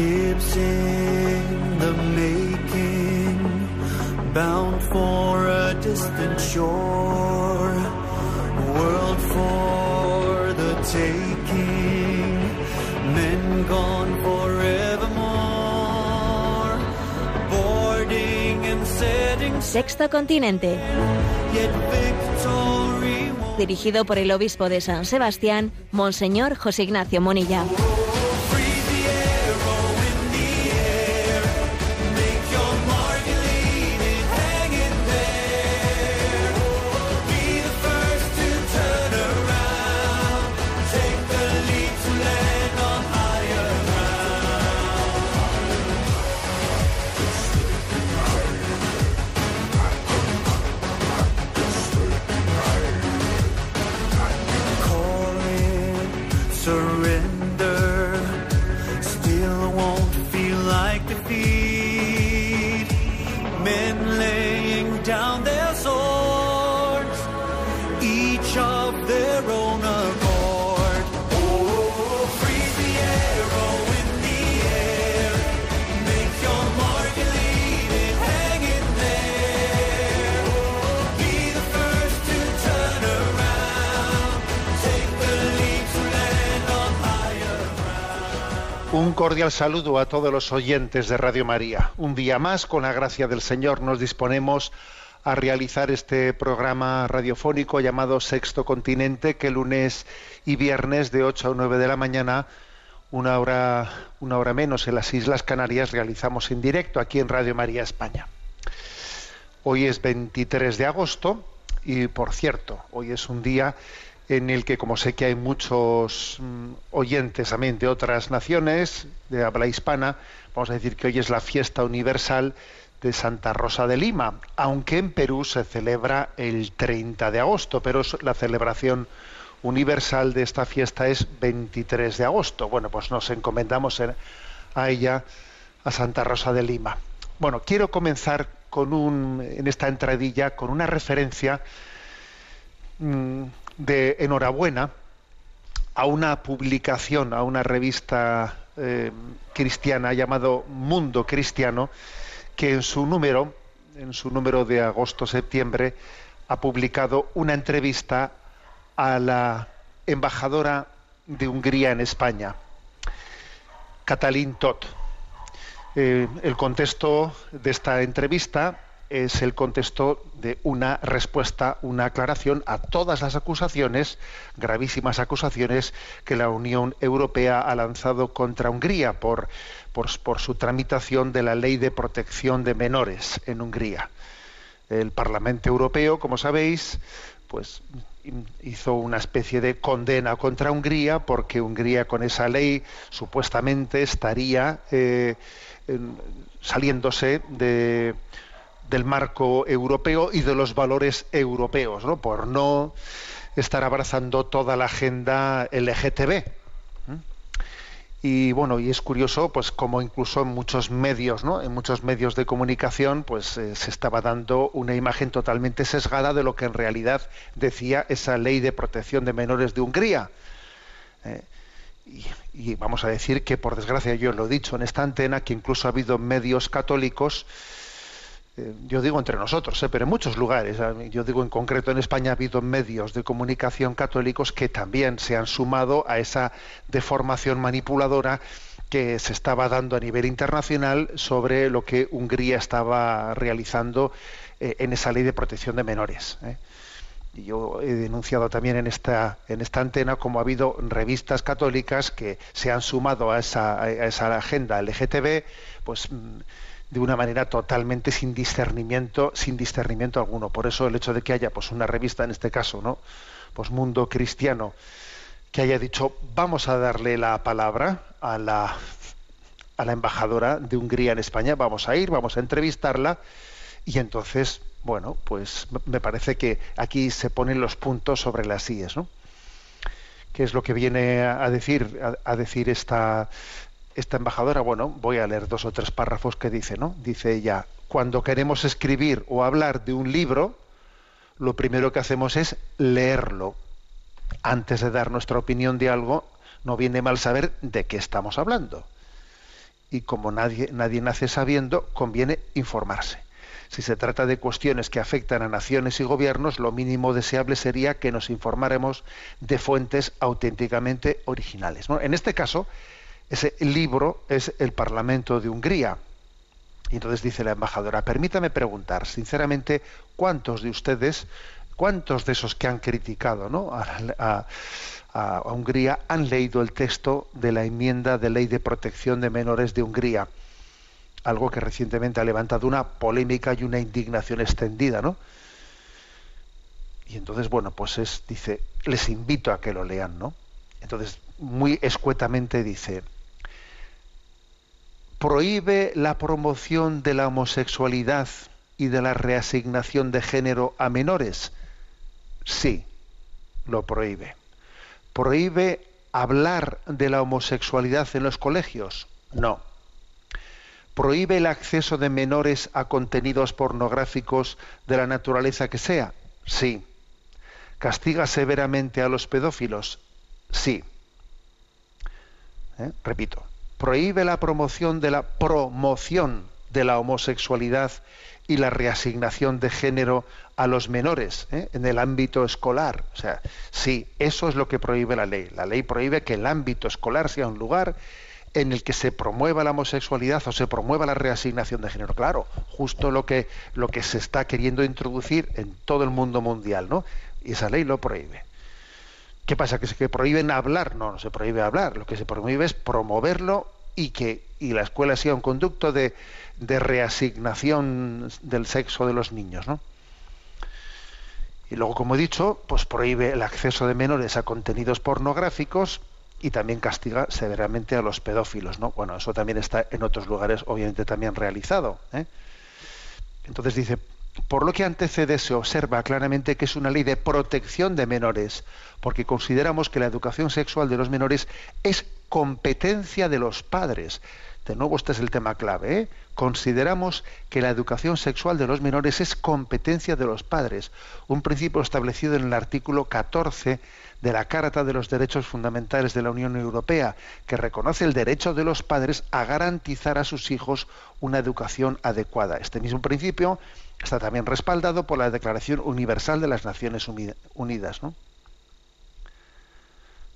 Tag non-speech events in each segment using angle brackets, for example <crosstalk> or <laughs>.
Ships in the making, bound for a distant shore, world for the taking, men gone forevermore, boarding and setting Sexto Continente. Dirigido por el obispo de San Sebastián, Monseñor José Ignacio Monilla. Cordial saludo a todos los oyentes de Radio María. Un día más, con la gracia del Señor, nos disponemos a realizar este programa radiofónico llamado Sexto Continente, que lunes y viernes de 8 a 9 de la mañana, una hora, una hora menos en las Islas Canarias, realizamos en directo aquí en Radio María España. Hoy es 23 de agosto y, por cierto, hoy es un día en el que, como sé que hay muchos mm, oyentes también de otras naciones, de habla hispana, vamos a decir que hoy es la fiesta universal de Santa Rosa de Lima, aunque en Perú se celebra el 30 de agosto, pero la celebración universal de esta fiesta es 23 de agosto. Bueno, pues nos encomendamos en- a ella, a Santa Rosa de Lima. Bueno, quiero comenzar con un, en esta entradilla con una referencia mm, de enhorabuena a una publicación, a una revista eh, cristiana llamado Mundo Cristiano, que en su número, en su número de agosto-septiembre, ha publicado una entrevista a la embajadora de Hungría en España, Katalin Tot. Eh, el contexto de esta entrevista es el contexto de una respuesta, una aclaración a todas las acusaciones, gravísimas acusaciones, que la Unión Europea ha lanzado contra Hungría por, por, su tramitación de la ley de protección de menores en Hungría. El Parlamento Europeo, como sabéis, pues hizo una especie de condena contra Hungría porque Hungría con esa ley supuestamente estaría eh, saliéndose de, del marco europeo y de los valores europeos, ¿no? por no estar abrazando toda la agenda LGTB. ¿m? Y bueno, y es curioso, pues como incluso en muchos medios, ¿no? En muchos medios de comunicación, pues eh, se estaba dando una imagen totalmente sesgada de lo que en realidad decía esa ley de protección de menores de Hungría. Eh, y, y vamos a decir que, por desgracia, yo lo he dicho en esta antena, que incluso ha habido medios católicos eh, yo digo entre nosotros, eh, pero en muchos lugares, eh, yo digo en concreto en España ha habido medios de comunicación católicos que también se han sumado a esa deformación manipuladora que se estaba dando a nivel internacional sobre lo que Hungría estaba realizando eh, en esa ley de protección de menores. Y yo he denunciado también en esta, en esta antena como ha habido revistas católicas que se han sumado a esa, a esa agenda LGTB, pues mm, de una manera totalmente sin discernimiento, sin discernimiento alguno. Por eso el hecho de que haya pues una revista, en este caso, ¿no? Pues Mundo Cristiano, que haya dicho vamos a darle la palabra a la a la embajadora de Hungría en España, vamos a ir, vamos a entrevistarla y entonces, bueno, pues me parece que aquí se ponen los puntos sobre las íes, ¿no? ¿Qué es lo que viene a decir a, a decir esta esta embajadora? Bueno, voy a leer dos o tres párrafos que dice, ¿no? Dice ella, cuando queremos escribir o hablar de un libro, lo primero que hacemos es leerlo. Antes de dar nuestra opinión de algo, no viene mal saber de qué estamos hablando. y como nadie, nadie nace sabiendo, conviene informarse. Si se trata de cuestiones que afectan a naciones y gobiernos, lo mínimo deseable sería que nos informáramos de fuentes auténticamente originales. En este caso, ese libro es el Parlamento de Hungría. Y entonces dice la embajadora, permítame preguntar, sinceramente, ¿cuántos de ustedes, cuántos de esos que han criticado ¿no? a, a- a Hungría han leído el texto de la enmienda de ley de protección de menores de Hungría? Algo que recientemente ha levantado una polémica y una indignación extendida, ¿no? Y entonces, bueno, pues es, dice, les invito a que lo lean, ¿no? Entonces, muy escuetamente dice, prohíbe la promoción de la homosexualidad y de la reasignación de género a menores? Sí, lo prohíbe. ¿Prohíbe hablar de la homosexualidad en los colegios? No. ¿Prohíbe el acceso de menores a contenidos pornográficos de la naturaleza que sea? Sí. ¿Castiga severamente a los pedófilos? Sí. ¿Eh? Repito, prohíbe la promoción de la promoción de la homosexualidad y la reasignación de género a los menores ¿eh? en el ámbito escolar. O sea, sí, eso es lo que prohíbe la ley. La ley prohíbe que el ámbito escolar sea un lugar en el que se promueva la homosexualidad o se promueva la reasignación de género. Claro, justo lo que, lo que se está queriendo introducir en todo el mundo mundial, ¿no? Y esa ley lo prohíbe. ¿Qué pasa? ¿Que se prohíben hablar? No, no se prohíbe hablar. Lo que se prohíbe es promoverlo y que y la escuela sea un conducto de, de reasignación del sexo de los niños, ¿no? Y luego, como he dicho, pues prohíbe el acceso de menores a contenidos pornográficos y también castiga severamente a los pedófilos, ¿no? Bueno, eso también está en otros lugares, obviamente, también realizado. ¿eh? Entonces dice, por lo que antecede se observa claramente que es una ley de protección de menores, porque consideramos que la educación sexual de los menores es competencia de los padres. De nuevo, este es el tema clave. ¿eh? Consideramos que la educación sexual de los menores es competencia de los padres, un principio establecido en el artículo 14 de la Carta de los Derechos Fundamentales de la Unión Europea, que reconoce el derecho de los padres a garantizar a sus hijos una educación adecuada. Este mismo principio está también respaldado por la Declaración Universal de las Naciones Unidas. ¿no?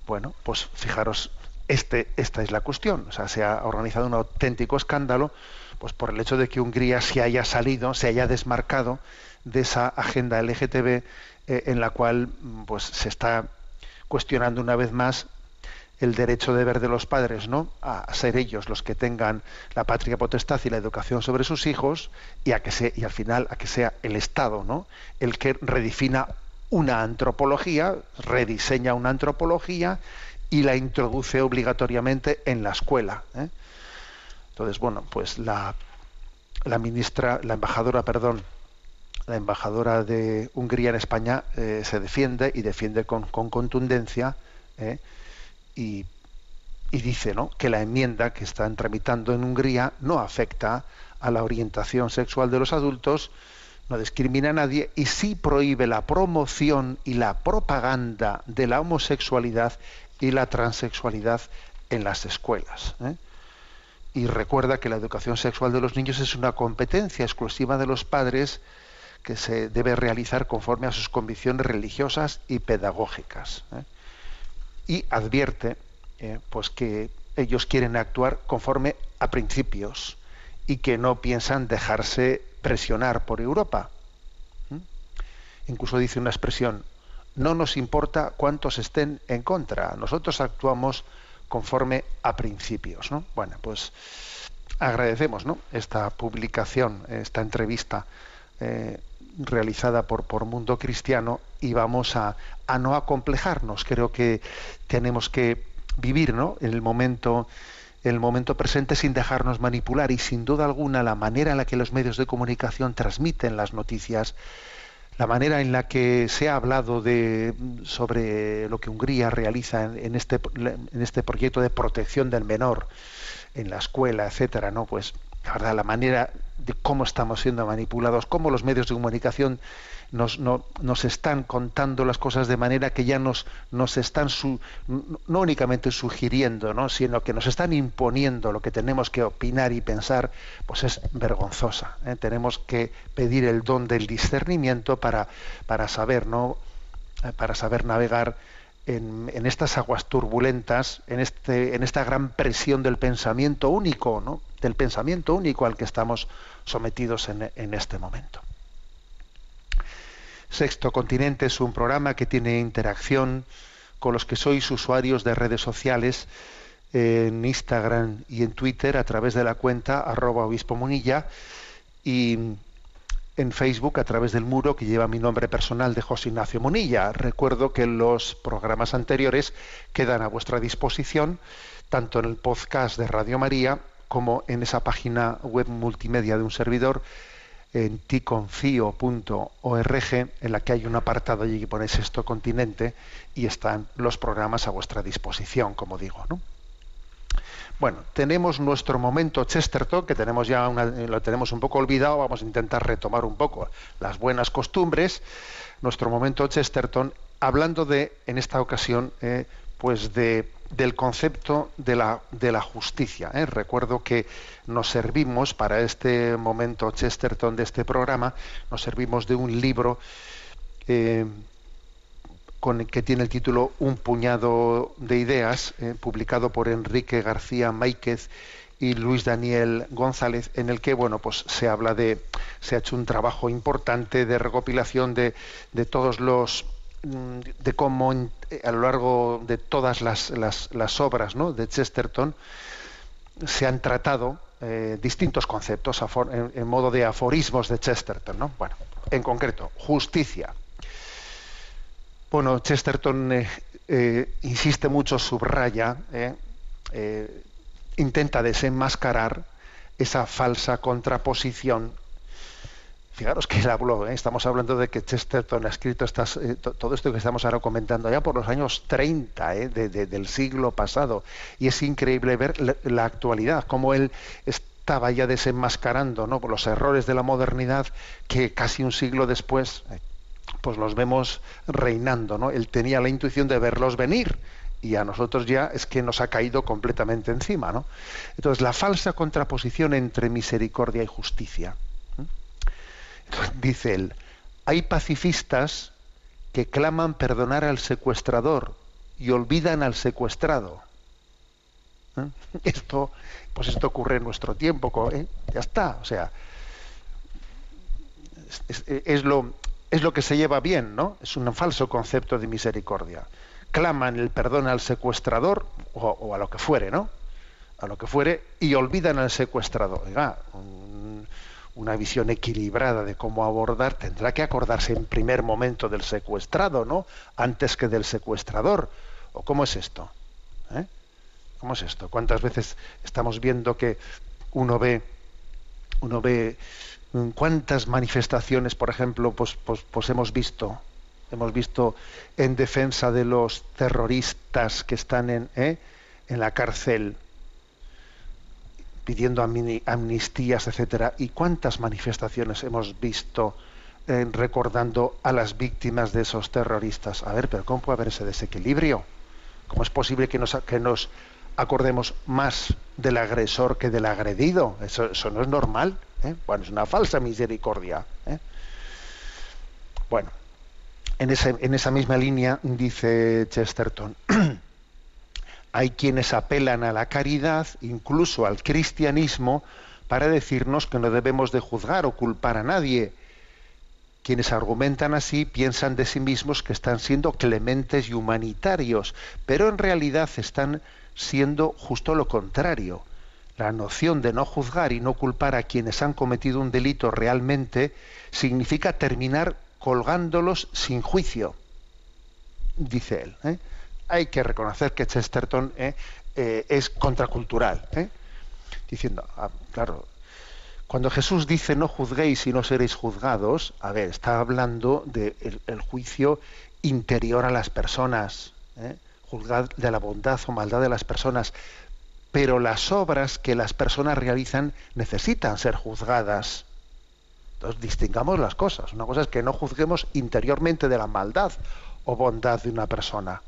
Bueno, pues fijaros, este, esta es la cuestión. O sea, se ha organizado un auténtico escándalo pues por el hecho de que Hungría se haya salido, se haya desmarcado de esa agenda LGTB eh, en la cual pues se está cuestionando una vez más el derecho de ver de los padres, ¿no? A ser ellos los que tengan la patria potestad y la educación sobre sus hijos y a que se, y al final a que sea el Estado, ¿no? El que redefina una antropología, rediseña una antropología y la introduce obligatoriamente en la escuela. ¿eh? Entonces, bueno, pues la, la ministra, la embajadora, perdón, la embajadora de Hungría en España eh, se defiende y defiende con, con contundencia ¿eh? Y, dice ¿no? que la enmienda que están tramitando en Hungría no afecta a la orientación sexual de los adultos, no discrimina a nadie y sí prohíbe la promoción y la propaganda de la homosexualidad y la transexualidad en las escuelas. ¿eh? Y recuerda que la educación sexual de los niños es una competencia exclusiva de los padres que se debe realizar conforme a sus convicciones religiosas y pedagógicas. ¿eh? Y advierte eh, pues que ellos quieren actuar conforme a principios y que no piensan dejarse presionar por Europa. ¿Mm? Incluso dice una expresión, no nos importa cuántos estén en contra, nosotros actuamos conforme a principios. ¿no? Bueno, pues agradecemos ¿no? esta publicación, esta entrevista eh, realizada por, por Mundo Cristiano y vamos a, a, no acomplejarnos. Creo que tenemos que vivir ¿no? el momento el momento presente sin dejarnos manipular y sin duda alguna la manera en la que los medios de comunicación transmiten las noticias, la manera en la que se ha hablado de, sobre lo que Hungría realiza en, en, este, en este proyecto de protección del menor en la escuela, etcétera, ¿no? Pues la verdad, la manera de cómo estamos siendo manipulados, cómo los medios de comunicación nos, no- nos están contando las cosas de manera que ya nos, están no únicamente sugiriendo, ¿no? sino que nos están imponiendo lo que tenemos que opinar y pensar, pues es vergonzosa. ¿eh? Tenemos que pedir el don del discernimiento para, saber. Eh, para saber navegar en, en estas aguas turbulentas, en, este, en esta gran presión del pensamiento único, ¿no? Del pensamiento único al que estamos sometidos en, este momento. Sexto Continente es un programa que tiene interacción con los que sois usuarios de redes sociales en Instagram y en Twitter a través de la cuenta arroba obispo munilla y en Facebook a través del muro que lleva mi nombre personal de José Ignacio Munilla. Recuerdo que los programas anteriores quedan a vuestra disposición tanto en el podcast de Radio María como en esa página web multimedia de un servidor en ticonfio.org en la que hay un apartado allí que pone Sexto Continente y están los programas a vuestra disposición, como digo, ¿no? Bueno, tenemos nuestro momento Chesterton, que tenemos ya una- lo tenemos un poco olvidado, vamos a intentar retomar un poco las buenas costumbres. Nuestro momento Chesterton, hablando de, en esta ocasión, eh, pues de, del concepto de la, de la justicia. ¿eh? Recuerdo que nos servimos para este momento Chesterton de este programa, nos servimos de un libro eh, con el que tiene el título Un puñado de ideas, eh, publicado por Enrique García Máiquez y Luis Daniel González, en el que bueno pues se habla de, se ha hecho un trabajo importante de recopilación de, de todos los de cómo eh, a lo largo de todas las, las- obras ¿no? de Chesterton se han tratado eh, distintos conceptos en, modo de aforismos de Chesterton. ¿no? Bueno, en concreto, justicia. Bueno, Chesterton eh, insiste mucho, subraya, intenta desenmascarar esa falsa contraposición. Fijaros que habló, eh, estamos hablando de que Chesterton ha escrito eh, to- todo esto que estamos ahora comentando ya por los años 30 eh, de- de- del siglo pasado. Y es increíble ver la, la actualidad, cómo él estaba ya desenmascarando los errores de la modernidad que casi un siglo después pues los vemos reinando. Él tenía la intuición de verlos venir y a nosotros ya es que nos ha caído completamente encima. Entonces, la falsa contraposición entre misericordia y justicia. <laughs> dice él, hay pacifistas que claman perdonar al secuestrador y olvidan al secuestrado. ¿eh? <laughs> Esto, pues esto ocurre en nuestro tiempo, ¿eh? ya está, o sea, es, lo, es lo que se lleva bien, ¿no? Es un falso concepto de misericordia. Claman el perdón al secuestrador o, a lo que fuere, ¿no? A lo que fuere y olvidan al secuestrador. Una visión equilibrada de cómo abordar tendrá que acordarse en primer momento del secuestrado, ¿no? Antes que del secuestrador. ¿O cómo es esto? ¿Eh? ¿Cómo es esto? ¿Cuántas veces estamos viendo que uno ve uno ve mm, cuántas manifestaciones, por ejemplo, pues, pues, pues hemos visto, hemos visto en defensa de los terroristas que están en, ¿eh? en la cárcel pidiendo amni- amnistías, etcétera, y cuántas manifestaciones hemos visto eh, recordando a las víctimas de esos terroristas. A ver, pero ¿cómo puede haber ese desequilibrio? ¿Cómo es posible que nos, que nos acordemos más del agresor que del agredido? Eso, no es normal. ¿eh? Bueno, es una falsa misericordia. ¿eh? Bueno, en, en esa misma línea dice Chesterton, <clears throat> hay quienes apelan a la caridad, incluso al cristianismo, para decirnos que no debemos de juzgar o culpar a nadie. Quienes argumentan así piensan de sí mismos que están siendo clementes y humanitarios, pero en realidad están siendo justo lo contrario. La noción de no juzgar y no culpar a quienes han cometido un delito realmente significa terminar colgándolos sin juicio, dice él. ¿eh? Hay que reconocer que Chesterton ¿eh? Eh, es contracultural, ¿eh? diciendo, ah, claro, cuando Jesús dice no juzguéis y no seréis juzgados, a ver, está hablando del de el juicio interior a las personas, juzgad de la bondad o maldad de las personas, pero las obras que las personas realizan necesitan ser juzgadas. Entonces distingamos las cosas. Una cosa es que no juzguemos interiormente de la maldad o bondad de una persona,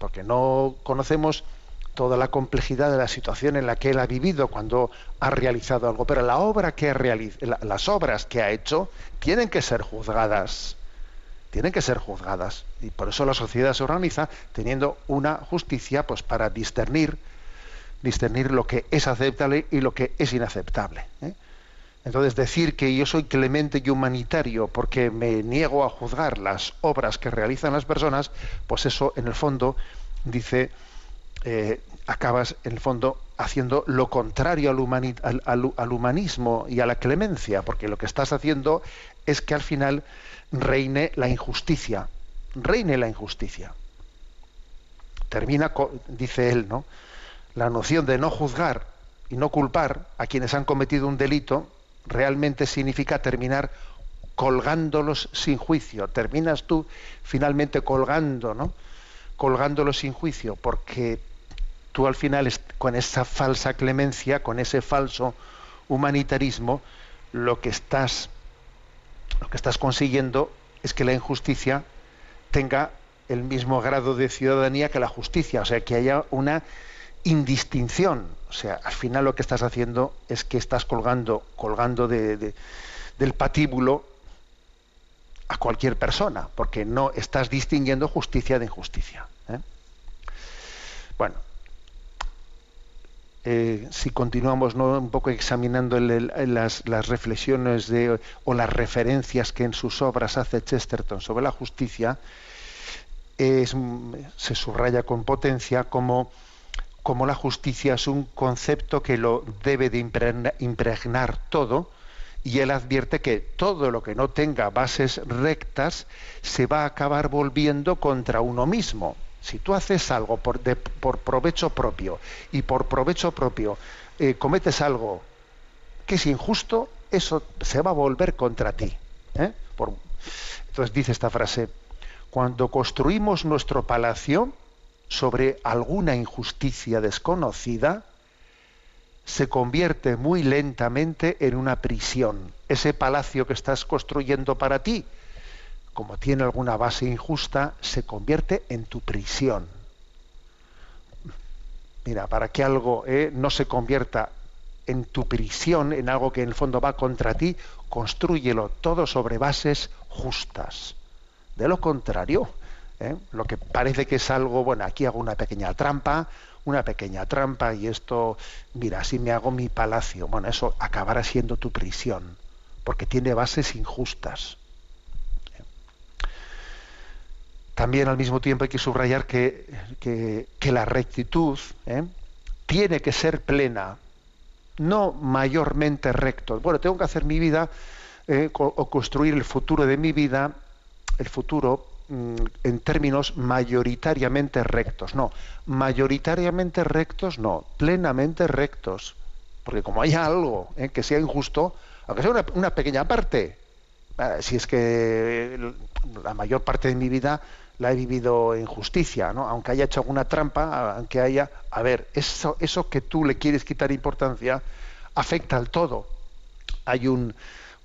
porque no conocemos toda la complejidad de la situación en la que él ha vivido cuando ha realizado algo, pero la obra que las obras que ha hecho tienen que ser juzgadas, tienen que ser juzgadas y por eso la sociedad se organiza teniendo una justicia, pues para discernir, discernir lo que es aceptable y lo que es inaceptable. ¿eh? Entonces decir que yo soy clemente y humanitario porque me niego a juzgar las obras que realizan las personas, pues eso en el fondo dice eh, acabas en el fondo haciendo lo contrario al, al, humanismo y a la clemencia, porque lo que estás haciendo es que al final reine la injusticia, reine la injusticia. Termina, dice él, ¿no? La noción de no juzgar y no culpar a quienes han cometido un delito realmente significa terminar colgándolos sin juicio. Terminas tú finalmente colgando, ¿no? Colgándolos sin juicio, porque tú al final con esa falsa clemencia, con ese falso humanitarismo, lo que estás lo que estás consiguiendo es que la injusticia tenga el mismo grado de ciudadanía que la justicia, o sea, que haya una indistinción. O sea, al final lo que estás haciendo es que estás colgando, colgando de, del patíbulo a cualquier persona, porque no estás distinguiendo justicia de injusticia. ¿eh? Bueno, eh, si continuamos un poco examinando las, reflexiones o las referencias que en sus obras hace Chesterton sobre la justicia, se subraya con potencia como, como, la justicia es un concepto que lo debe de impregnar todo, y él advierte que todo lo que no tenga bases rectas se va a acabar volviendo contra uno mismo. Si tú haces algo por, provecho propio y por provecho propio eh, cometes algo que es injusto, eso se va a volver contra ti. ¿eh? entonces dice esta frase, cuando construimos nuestro palacio sobre alguna injusticia desconocida, se convierte muy lentamente en una prisión. Ese palacio que estás construyendo para ti, como tiene alguna base injusta, se convierte en tu prisión. Mira, para que algo eh, no se convierta en tu prisión, en algo que en el fondo va contra ti, construyelo todo sobre bases justas. De lo contrario, eh, lo que parece que es algo, bueno, aquí hago una pequeña trampa, una pequeña trampa y esto, mira, si me hago mi palacio, bueno, eso acabará siendo tu prisión, porque tiene bases injustas. También al mismo tiempo hay que subrayar que, la rectitud ¿eh? tiene que ser plena, no mayormente recto. Bueno, tengo que hacer mi vida eh, o construir el futuro de mi vida, el futuro en términos mayoritariamente rectos. No, mayoritariamente rectos no, plenamente rectos. Porque como hay algo ¿eh? que sea injusto, aunque sea una pequeña parte, si es que la mayor parte de mi vida la he vivido en justicia, ¿no? aunque haya hecho alguna trampa, aunque haya... A ver, eso, eso que tú le quieres quitar importancia afecta al todo. Hay un,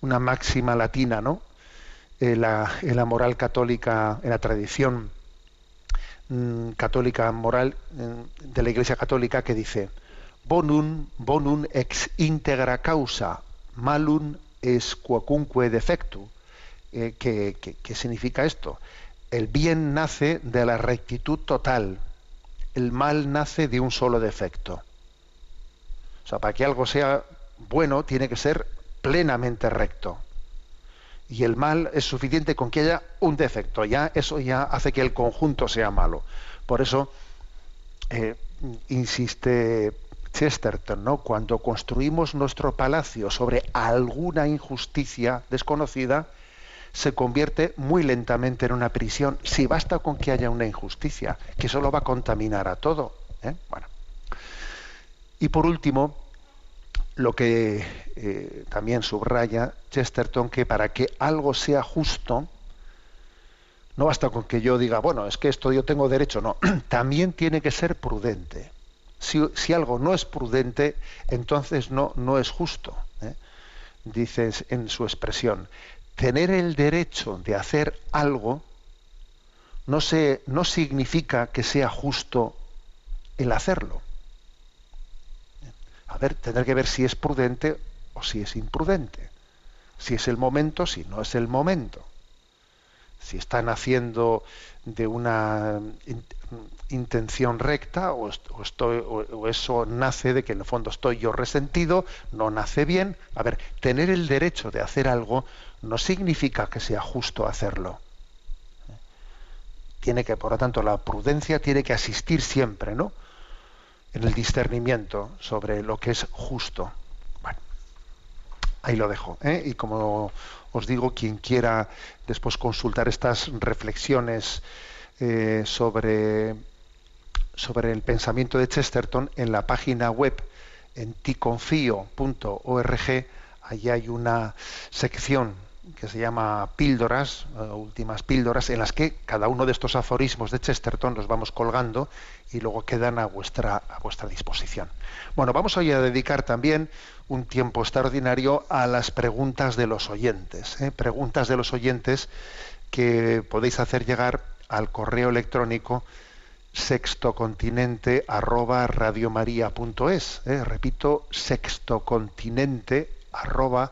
una máxima latina, ¿no? En la, en la, moral católica, en la tradición mm, católica moral mm, de la Iglesia Católica que dice bonum bonum ex integra causa malum es quacunque defectu eh, ¿qué, significa esto? El bien nace de la rectitud total, el mal nace de un solo defecto. O sea, para que algo sea bueno tiene que ser plenamente recto. Y el mal es suficiente con que haya un defecto. Ya eso ya hace que el conjunto sea malo. Por eso eh, insiste Chesterton, ¿no? Cuando construimos nuestro palacio sobre alguna injusticia desconocida, se convierte muy lentamente en una prisión si basta con que haya una injusticia, que solo va a contaminar a todo. ¿eh? Bueno. Y por último, lo que eh, también subraya Chesterton, que para que algo sea justo, no basta con que yo diga, bueno, es que esto yo tengo derecho, no, <clears throat> también tiene que ser prudente. Si, si algo no es prudente, entonces no, no es justo. ¿eh? dice en su expresión, tener el derecho de hacer algo no, se, no significa que sea justo el hacerlo. A ver, tener que ver si es prudente o si es imprudente. Si es el momento, si no es el momento. Si están haciendo de una intención recta o, o, eso nace de que en el fondo estoy yo resentido, no nace bien. A ver, tener el derecho de hacer algo no significa que sea justo hacerlo. Tiene que, por lo tanto, la prudencia tiene que asistir siempre, ¿no? En el discernimiento sobre lo que es justo. Bueno, ahí lo dejo. ¿eh? Y como os digo, quien quiera después consultar estas reflexiones eh, sobre, sobre el pensamiento de Chesterton en la página web en ticonfío.org. Allí hay una sección que se llama píldoras, eh, últimas píldoras, en las que cada uno de estos aforismos de Chesterton los vamos colgando y luego quedan a vuestra, a vuestra disposición. Bueno, vamos hoy a dedicar también un tiempo extraordinario a las preguntas de los oyentes. ¿eh? Preguntas de los oyentes que podéis hacer llegar al correo electrónico sextocontinente arroba radiomaria.es. ¿eh? Repito, sextocontinente arroba.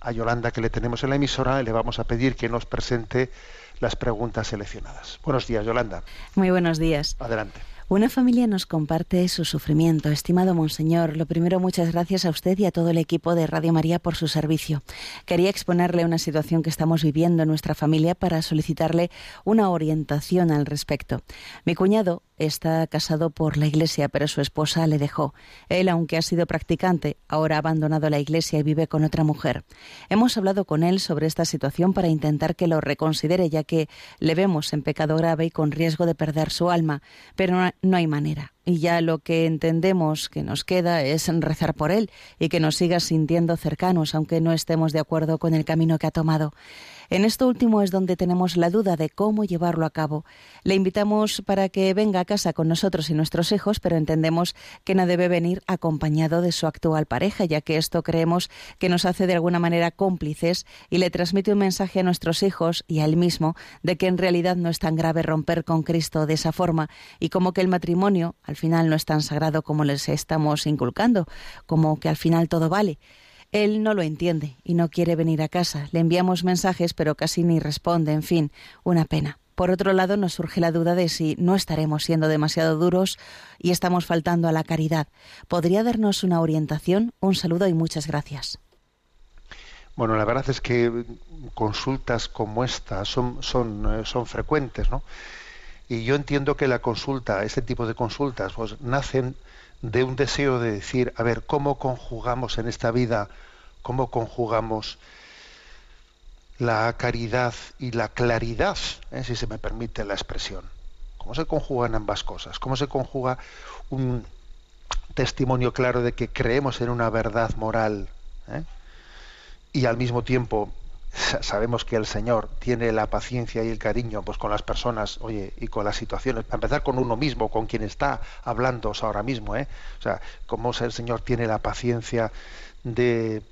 A Yolanda, que le tenemos en la emisora, le vamos a pedir que nos presente las preguntas seleccionadas. Buenos días, Yolanda. Muy buenos días. Adelante. Una familia nos comparte su sufrimiento. Estimado Monseñor, lo primero, muchas gracias a usted y a todo el equipo de Radio María por su servicio. Quería exponerle una situación que estamos viviendo en nuestra familia para solicitarle una orientación al respecto. Mi cuñado está casado por la Iglesia, pero su esposa le dejó. Él, aunque ha sido practicante, ahora ha abandonado la Iglesia y vive con otra mujer. Hemos hablado con él sobre esta situación para intentar que lo reconsidere, ya que le vemos en pecado grave y con riesgo de perder su alma, pero no hay manera. Y ya lo que entendemos que nos queda es rezar por él y que nos siga sintiendo cercanos, aunque no estemos de acuerdo con el camino que ha tomado. En esto último es donde tenemos la duda de cómo llevarlo a cabo. Le invitamos para que venga a casa con nosotros y nuestros hijos, pero entendemos que no debe venir acompañado de su actual pareja, ya que esto creemos que nos hace de alguna manera cómplices y le transmite un mensaje a nuestros hijos y a él mismo de que en realidad no es tan grave romper con Cristo de esa forma y como que el matrimonio al final no es tan sagrado como les estamos inculcando, como que al final todo vale. Él no lo entiende y no quiere venir a casa. Le enviamos mensajes, pero casi ni responde. En fin, una pena. Por otro lado, nos surge la duda de si no estaremos siendo demasiado duros y estamos faltando a la caridad. ¿Podría darnos una orientación? Un saludo y muchas gracias. Bueno, la verdad es que consultas como esta son, son, eh, son frecuentes, ¿no? Y yo entiendo que la consulta, este tipo de consultas, pues nacen de un deseo de decir, a ver, ¿cómo conjugamos en esta vida, cómo conjugamos la caridad y la claridad, eh, si se me permite la expresión? ¿Cómo se conjugan ambas cosas? ¿Cómo se conjuga un testimonio claro de que creemos en una verdad moral eh? y al mismo tiempo sabemos que el Señor tiene la paciencia y el cariño pues con las personas, oye, y con las situaciones, para empezar con uno mismo, con quien está hablando ahora mismo, ¿eh? O sea, cómo el Señor tiene la paciencia de,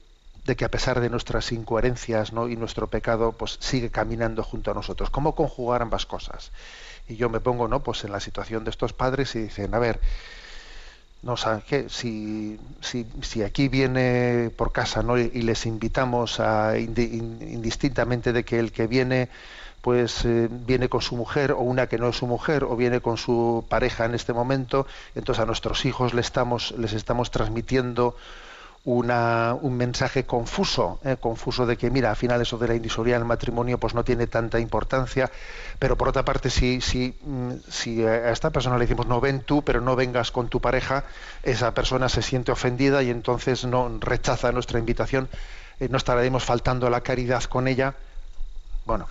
de que a pesar de nuestras incoherencias ¿no? y nuestro pecado, pues sigue caminando junto a nosotros. ¿Cómo conjugar ambas cosas? Y yo me pongo, ¿no? Pues en la situación de estos padres y dicen, a ver, no qué si, si, si, aquí viene por casa ¿no? y, les invitamos a indistintamente de que el que viene pues eh, viene con su mujer o una que no es su mujer o viene con su pareja en este momento entonces a nuestros hijos les estamos les estamos transmitiendo una, un mensaje confuso, ¿eh? confuso de que, mira, al final eso de la indisolubilidad del matrimonio pues no tiene tanta importancia, pero por otra parte, si, si, mm, si a esta persona le decimos no ven tú, pero no vengas con tu pareja, esa persona se siente ofendida y entonces no rechaza nuestra invitación, eh, no estaremos faltando la caridad con ella. Bueno,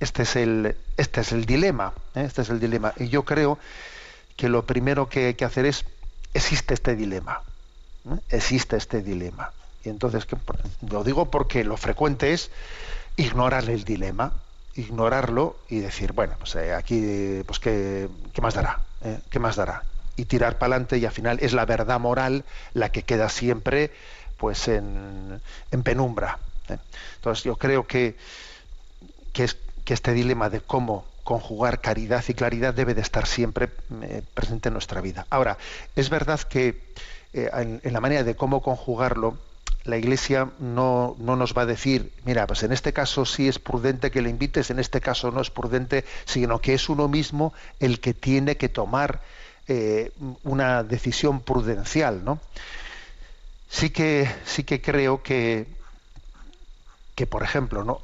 este es el, este es el dilema, ¿eh? este es el dilema. Y yo creo que lo primero que hay que hacer es, existe este dilema existe este dilema. Y entonces, lo digo porque lo frecuente es ignorar el dilema, ignorarlo y decir, bueno, pues eh, aquí, pues ¿qué, ¿qué, más dará? ¿Eh? ¿Qué más dará? Y tirar para adelante y al final es la verdad moral la que queda siempre pues en, en penumbra. ¿eh? Entonces yo creo que, que, es, que este dilema de cómo conjugar caridad y claridad debe de estar siempre eh, presente en nuestra vida. Ahora, es verdad que eh, en, la manera de cómo conjugarlo, la Iglesia no, no, nos va a decir, mira, pues en este caso sí es prudente que le invites, en este caso no es prudente, sino que es uno mismo el que tiene que tomar eh, una decisión prudencial, ¿no? Sí que, sí que creo que, que, por ejemplo, ¿no?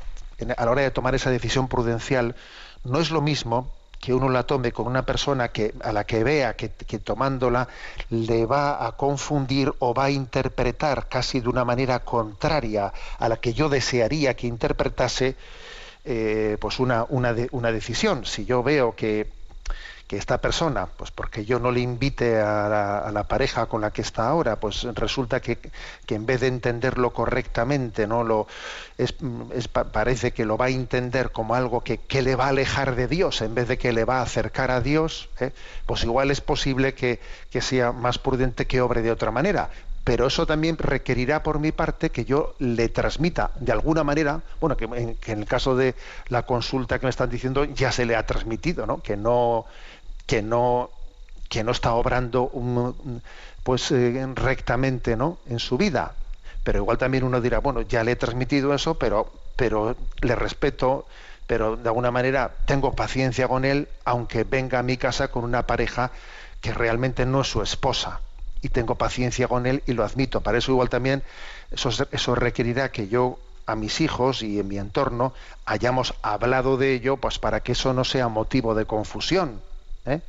a la hora de tomar esa decisión prudencial, no es lo mismo que uno la tome con una persona que a la que vea que, que, tomándola le va a confundir o va a interpretar casi de una manera contraria a la que yo desearía que interpretase eh, pues una, una, una decisión. Si yo veo que que esta persona, pues porque yo no le invite a la, a la pareja con la que está ahora, pues resulta que, que, en vez de entenderlo correctamente, no lo es, parece que lo va a entender como algo que, que, le va a alejar de Dios en vez de que le va a acercar a Dios, ¿eh? pues igual es posible que, que sea más prudente que obre de otra manera pero eso también requerirá por mi parte que yo le transmita de alguna manera, bueno, que en, que en, el caso de la consulta que me están diciendo ya se le ha transmitido, ¿no? Que no que no que no está obrando un, pues eh, rectamente, ¿no? En su vida. Pero igual también uno dirá, bueno, ya le he transmitido eso, pero pero le respeto, pero de alguna manera tengo paciencia con él, aunque venga a mi casa con una pareja que realmente no es su esposa y tengo paciencia con él y lo admito. Para eso igual también eso, eso requerirá que yo a mis hijos y en mi entorno hayamos hablado de ello, pues para que eso no sea motivo de confusión. ¿Eh?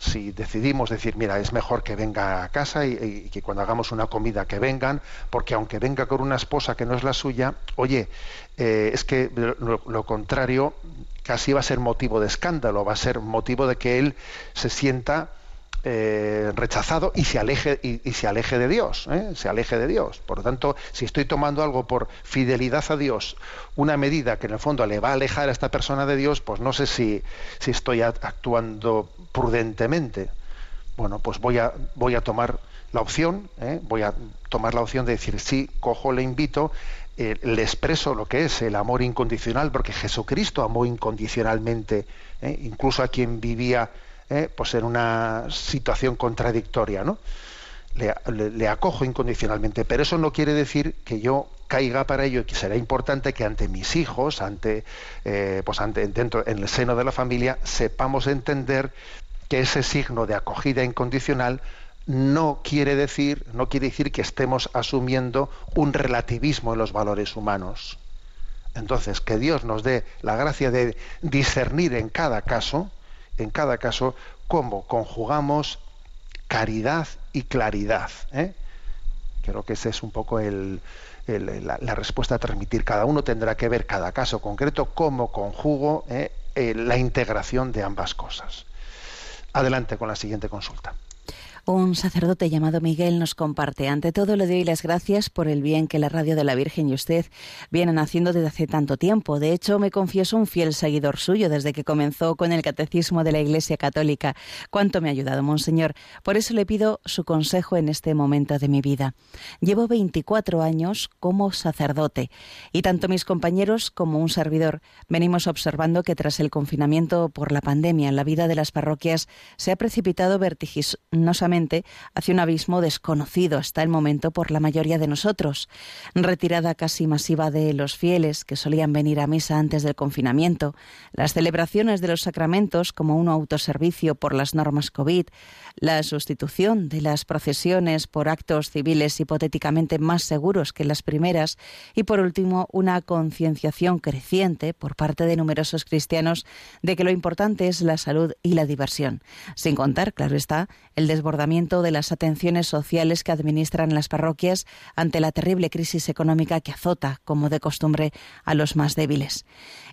Si decidimos decir, mira, es mejor que venga a casa y, que cuando hagamos una comida que vengan, porque aunque venga con una esposa que no es la suya, oye, eh, es que lo, lo contrario casi va a ser motivo de escándalo, va a ser motivo de que él se sienta eh, rechazado y se aleje y, se aleje de Dios, ¿eh? se aleje de Dios. Por lo tanto, si estoy tomando algo por fidelidad a Dios, una medida que en el fondo le va a alejar a esta persona de Dios, pues no sé si, si estoy actuando prudentemente. Bueno, pues voy a voy a tomar la opción, ¿eh? voy a tomar la opción de decir sí, cojo, le invito, le expreso lo que es el amor incondicional, porque Jesucristo amó incondicionalmente, incluso a quien vivía ¿eh? pues en una situación contradictoria, ¿no? Le, acojo incondicionalmente, pero eso no quiere decir que yo caiga para ello y que será importante que ante mis hijos, ante, eh, pues dentro en el seno de la familia, sepamos entender que ese signo de acogida incondicional no quiere decir, no quiere decir que estemos asumiendo un relativismo en los valores humanos. Entonces, que Dios nos dé la gracia de discernir en cada caso, en cada caso cómo conjugamos caridad y claridad. ¿eh? Creo que esa es un poco la, respuesta a transmitir. Cada uno tendrá que ver cada caso concreto cómo conjugo ¿eh? Eh, la integración de ambas cosas. Adelante con la siguiente consulta. Un sacerdote llamado Miguel nos comparte. Ante todo le doy las gracias por el bien que la radio de la Virgen y usted vienen haciendo desde hace tanto tiempo. De hecho, me confieso un fiel seguidor suyo desde que comenzó con el catecismo de la Iglesia Católica. Cuánto me ha ayudado, Monseñor. Por eso le pido su consejo en este momento de mi vida. Llevo 24 años como sacerdote y tanto mis compañeros como un servidor venimos observando que tras el confinamiento por la pandemia la vida de las parroquias se ha precipitado vertiginosamente hacia un abismo desconocido hasta el momento por la mayoría de nosotros. Retirada casi masiva de los fieles que solían venir a misa antes del confinamiento, las celebraciones de los sacramentos como un autoservicio por las normas COVID, la sustitución de las procesiones por actos civiles hipotéticamente más seguros que las primeras y, por último, una concienciación creciente por parte de numerosos cristianos de que lo importante es la salud y la diversión, sin contar, claro está, el desbordamiento de las atenciones sociales que administran las parroquias ante la terrible crisis económica que azota, como de costumbre, a los más débiles.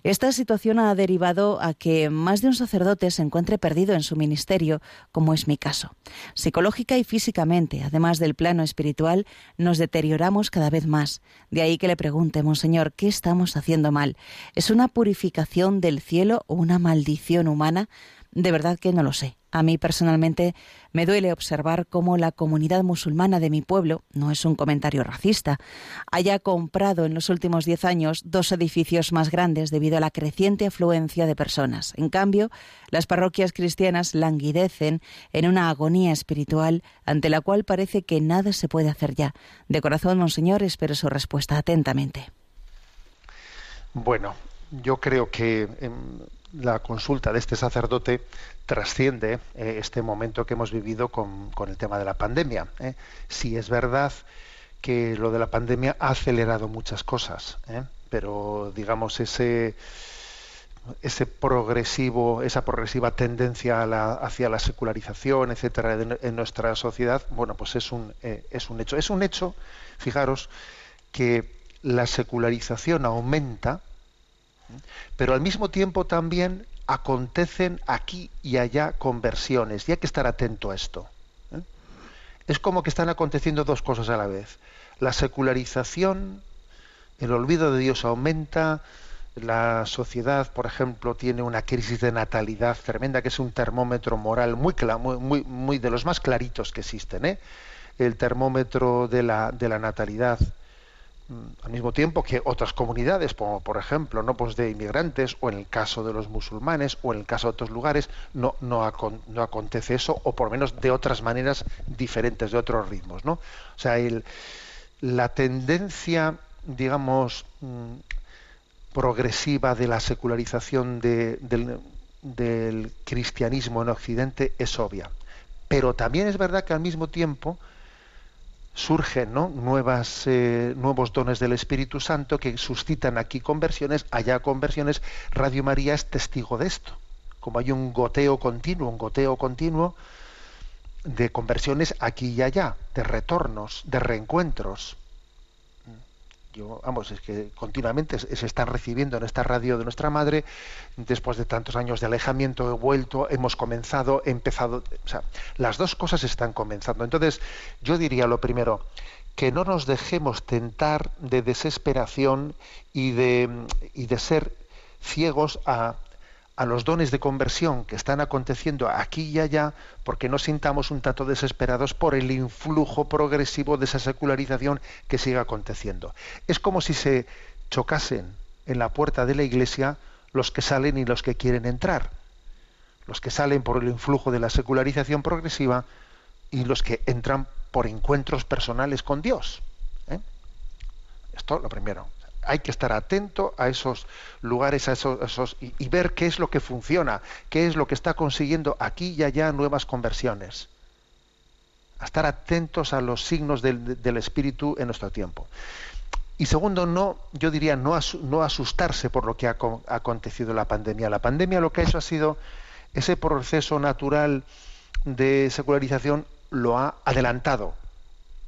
Esta situación ha derivado a que más de un sacerdote se encuentre perdido en su ministerio, como es mi caso. Psicológica y físicamente, además del plano espiritual, nos deterioramos cada vez más. De ahí que le pregunte, Monseñor, ¿qué estamos haciendo mal? ¿Es una purificación del cielo o una maldición humana? De verdad que no lo sé. A mí personalmente me duele observar cómo la comunidad musulmana de mi pueblo, no es un comentario racista, haya comprado en los últimos diez años dos edificios más grandes debido a la creciente afluencia de personas. En cambio, las parroquias cristianas languidecen en una agonía espiritual ante la cual parece que nada se puede hacer ya. De corazón, Monseñor, espero su respuesta atentamente. Bueno, yo creo que em, la consulta de este sacerdote trasciende eh, este momento que hemos vivido con, el tema de la pandemia. ¿eh? Si es verdad que lo de la pandemia ha acelerado muchas cosas, ¿eh? pero digamos ese ese progresivo, esa progresiva tendencia hacia la secularización, etcétera, en, nuestra sociedad, bueno, pues es un, es un hecho. Es un hecho, fijaros, que la secularización aumenta, pero al mismo tiempo también acontecen aquí y allá conversiones y hay que estar atento a esto. ¿eh? Es como que están aconteciendo dos cosas a la vez. La secularización, el olvido de Dios aumenta, la sociedad, por ejemplo, tiene una crisis de natalidad tremenda, que es un termómetro moral muy, muy, muy de los más claritos que existen. ¿eh? El termómetro de la, de la natalidad al mismo tiempo que otras comunidades, como por ejemplo no pues de inmigrantes o en el caso de los musulmanes o en el caso de otros lugares, no, no, acontece eso o por lo menos de otras maneras diferentes, de otros ritmos. ¿no? O sea, la tendencia, digamos, mm, progresiva de la secularización del cristianismo en Occidente es obvia. Pero también es verdad que al mismo tiempo surgen Nuevas, eh, nuevos dones del Espíritu Santo que suscitan aquí conversiones, allá conversiones. Radio María es testigo de esto. Como hay un goteo continuo, un goteo continuo de conversiones aquí y allá, de retornos, de reencuentros yo, vamos, es que continuamente se están recibiendo en esta radio de nuestra madre, después de tantos años de alejamiento, he vuelto, hemos comenzado, he empezado, o sea, las dos cosas están comenzando. Entonces, yo diría lo primero, que no nos dejemos tentar de desesperación y de, y de ser ciegos a, a los dones de conversión que están aconteciendo aquí y allá, porque no sintamos un tanto desesperados por el influjo progresivo de esa secularización que sigue aconteciendo. Es como si se chocasen en la puerta de la iglesia los que salen y los que quieren entrar. Los que salen por el influjo de la secularización progresiva y los que entran por encuentros personales con Dios. ¿eh? Esto lo primero hay que estar atento a esos lugares, a esos, y, ver qué es lo que funciona, qué es lo que está consiguiendo aquí y allá nuevas conversiones. A estar atentos a los signos del, Espíritu en nuestro tiempo. Y segundo, no, yo diría no, asustarse por lo que ha, acontecido la pandemia. La pandemia lo que ha hecho ha sido ese proceso natural de secularización lo ha adelantado.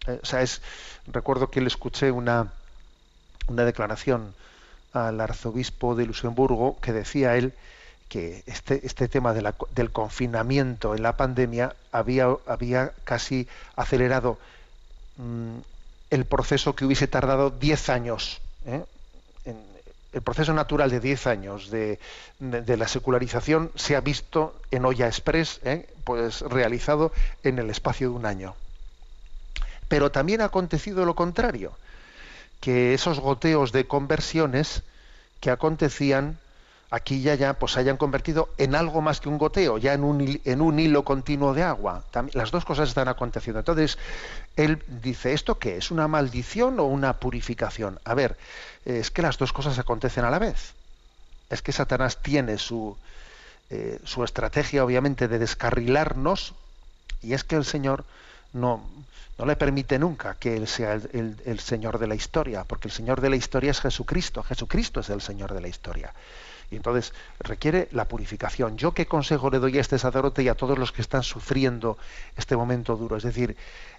Eh, o sea, es, recuerdo que le escuché una, una declaración al arzobispo de Luxemburgo que decía él que este, este tema del confinamiento en la pandemia había, había casi acelerado mm, el proceso que hubiese tardado 10 años. ¿eh? el proceso natural de 10 años de, la secularización se ha visto en olla express, ¿eh? pues realizado en el espacio de un año. Pero también ha acontecido lo contrario que esos goteos de conversiones que acontecían aquí y allá, pues hayan convertido en algo más que un goteo, ya en un, en un hilo continuo de agua. las dos cosas están aconteciendo. Entonces, él dice, ¿esto qué? ¿Es una maldición o una purificación? A ver, es que las dos cosas acontecen a la vez. Es que Satanás tiene su, eh, su estrategia, obviamente, de descarrilarnos, y es que el Señor no, no le permite nunca que Él sea el, Señor de la historia, porque el Señor de la historia es Jesucristo, Jesucristo es el Señor de la historia. Y entonces requiere la purificación. ¿Yo qué consejo le doy a este sacerdote y a todos los que están sufriendo este momento duro? Es decir,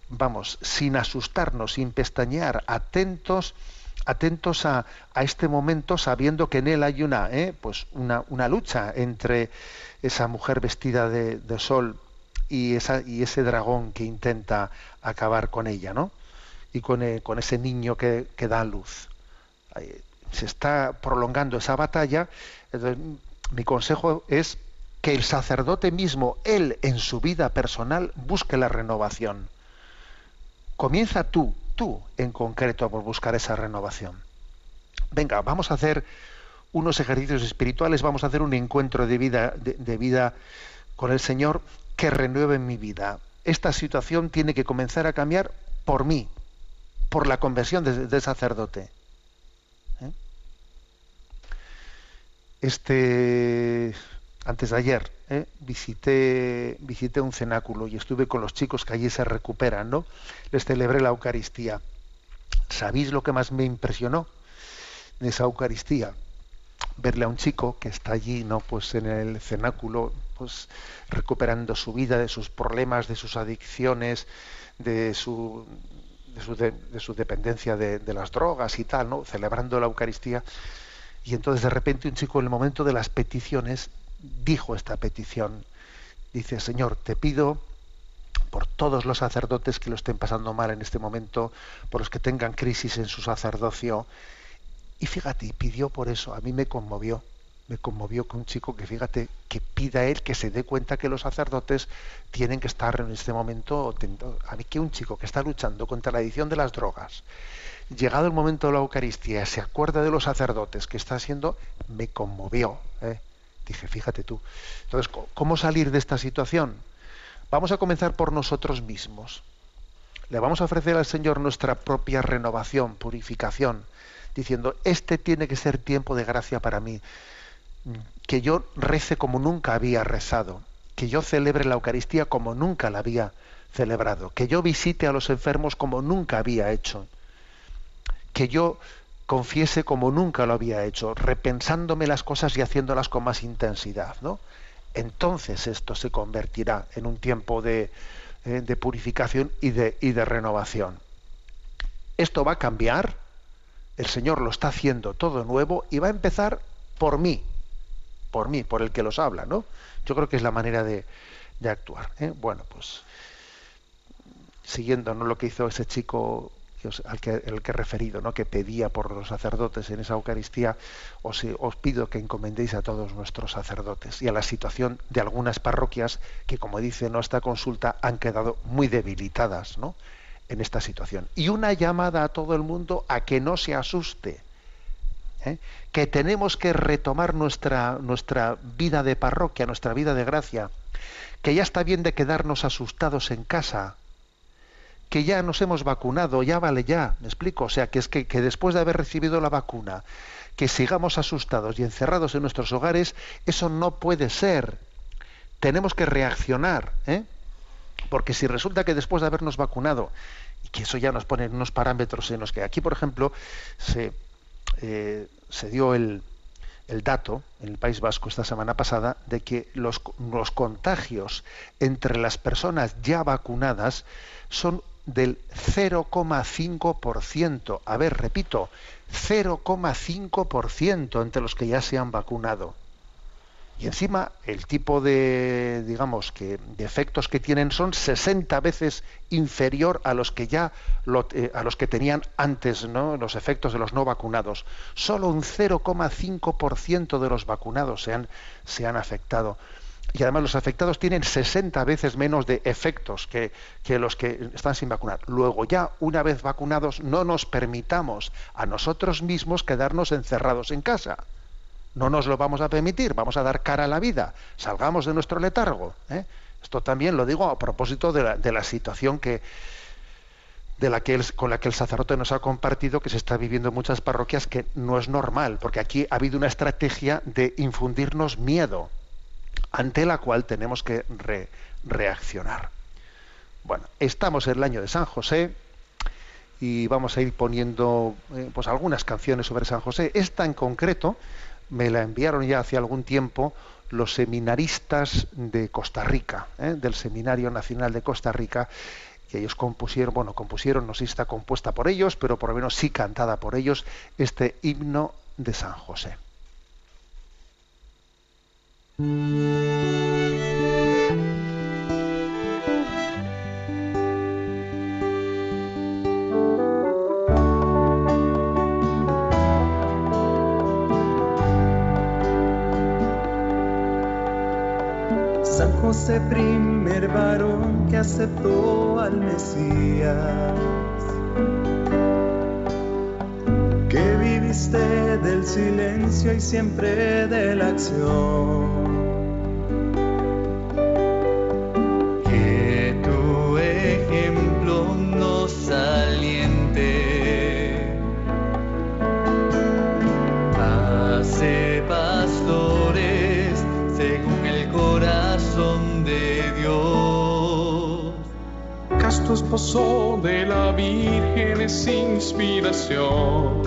vamos, sin asustarnos, sin pestañear, atentos, atentos a, este momento, sabiendo que en él hay una, ¿eh? pues una, una, lucha entre esa mujer vestida de sol y, esa, y ese dragón que intenta acabar con ella, ¿no? Y con, eh, ese niño que, que, da luz. Se está prolongando esa batalla. mi consejo es que el sacerdote mismo, él en su vida personal, busque la renovación. Comienza tú, tú en concreto, por buscar esa renovación. Venga, vamos a hacer unos ejercicios espirituales, vamos a hacer un encuentro de vida, de vida con el Señor que renueve mi vida. Esta situación tiene que comenzar a cambiar por mí, por la conversión de sacerdote. ¿Eh? Este antes de ayer ¿eh? visité visité un cenáculo y estuve con los chicos que allí se recuperan, ¿no? Les celebré la Eucaristía. ¿Sabéis lo que más me impresionó de esa Eucaristía? Verle a un chico que está allí, ¿no? Pues en el cenáculo, recuperando su vida, de sus problemas, de sus adicciones, de su de su, de, de su dependencia de, de, las drogas y tal, ¿no? Celebrando la Eucaristía. Y entonces de repente un chico en el momento de las peticiones dijo esta petición. Dice, Señor, te pido por todos los sacerdotes que lo estén pasando mal en este momento, por los que tengan crisis en su sacerdocio. Y fíjate, pidió por eso, a mí me conmovió me conmovió que un chico que fíjate que pida él que se dé cuenta que los sacerdotes tienen que estar en este momento a mí que un chico que está luchando contra la adicción de las drogas llegado el momento de la Eucaristía se acuerda de los sacerdotes que está haciendo me conmovió ¿eh? dije fíjate tú entonces cómo salir de esta situación vamos a comenzar por nosotros mismos. Le vamos a ofrecer al Señor nuestra propia renovación purificación diciendo este tiene que ser tiempo de gracia para mí que yo rece como nunca había rezado, que yo celebre la Eucaristía como nunca la había celebrado, que yo visite a los enfermos como nunca había hecho, que yo confiese como nunca lo había hecho, repensándome las cosas y haciéndolas con más intensidad, ¿no? Entonces esto se convertirá en un tiempo de, eh, de purificación y de, y de renovación. Esto va a cambiar, el Señor lo está haciendo todo nuevo y va a empezar por mí, por mí, por el que los habla, ¿no? Yo creo que es la manera de, actuar. ¿eh? Bueno, pues siguiendo ¿no? lo que hizo ese chico al que, el que he referido, ¿no? que pedía por los sacerdotes en esa Eucaristía, os, os pido que encomendéis a todos nuestros sacerdotes y a la situación de algunas parroquias que, como dice nuestra consulta, han quedado muy debilitadas ¿no? en esta situación. Y una llamada a todo el mundo a que no se asuste ¿eh? que tenemos que retomar nuestra, nuestra vida de parroquia, nuestra vida de gracia, que ya está bien de quedarnos asustados en casa, que ya nos hemos vacunado, ya vale ya, me explico, o sea, que es que, que después de haber recibido la vacuna, que sigamos asustados y encerrados en nuestros hogares, eso no puede ser. Tenemos que reaccionar, ¿eh? porque si resulta que después de habernos vacunado, y que eso ya nos pone unos parámetros en los que aquí, por ejemplo, se, eh, se dio el, el, dato en el País Vasco esta semana pasada de que los, los contagios entre las personas ya vacunadas son del 0,5%. A ver, repito, 0,5% entre los que ya se han vacunado. Y encima el tipo de, digamos, que de efectos que tienen son 60 veces inferior a los que ya lo, eh, a los que tenían antes, ¿no? Los efectos de los no vacunados. Solo un 0,5% de los vacunados se han, se han afectado. Y además los afectados tienen 60 veces menos de efectos que, que los que están sin vacunar. Luego ya, una vez vacunados, no nos permitamos a nosotros mismos quedarnos encerrados en casa. No nos lo vamos a permitir, vamos a dar cara a la vida, salgamos de nuestro letargo. ¿eh? Esto también lo digo a propósito de la, de la situación que, de la que el, con la que el sacerdote nos ha compartido que se está viviendo en muchas parroquias que no es normal, porque aquí ha habido una estrategia de infundirnos miedo, ante la cual tenemos que re, reaccionar. Bueno, estamos en el año de San José y vamos a ir poniendo eh, pues algunas canciones sobre San José. Esta en concreto me la enviaron ya hace algún tiempo los seminaristas de Costa Rica, ¿eh? del Seminario Nacional de Costa Rica, que ellos compusieron, bueno, compusieron, no sé si está compuesta por ellos, pero por lo menos sí cantada por ellos, este himno de San José. Ese primer varón que aceptó al Mesías. Que viviste del silencio y siempre de la acción. Esposo de la Virgen es inspiración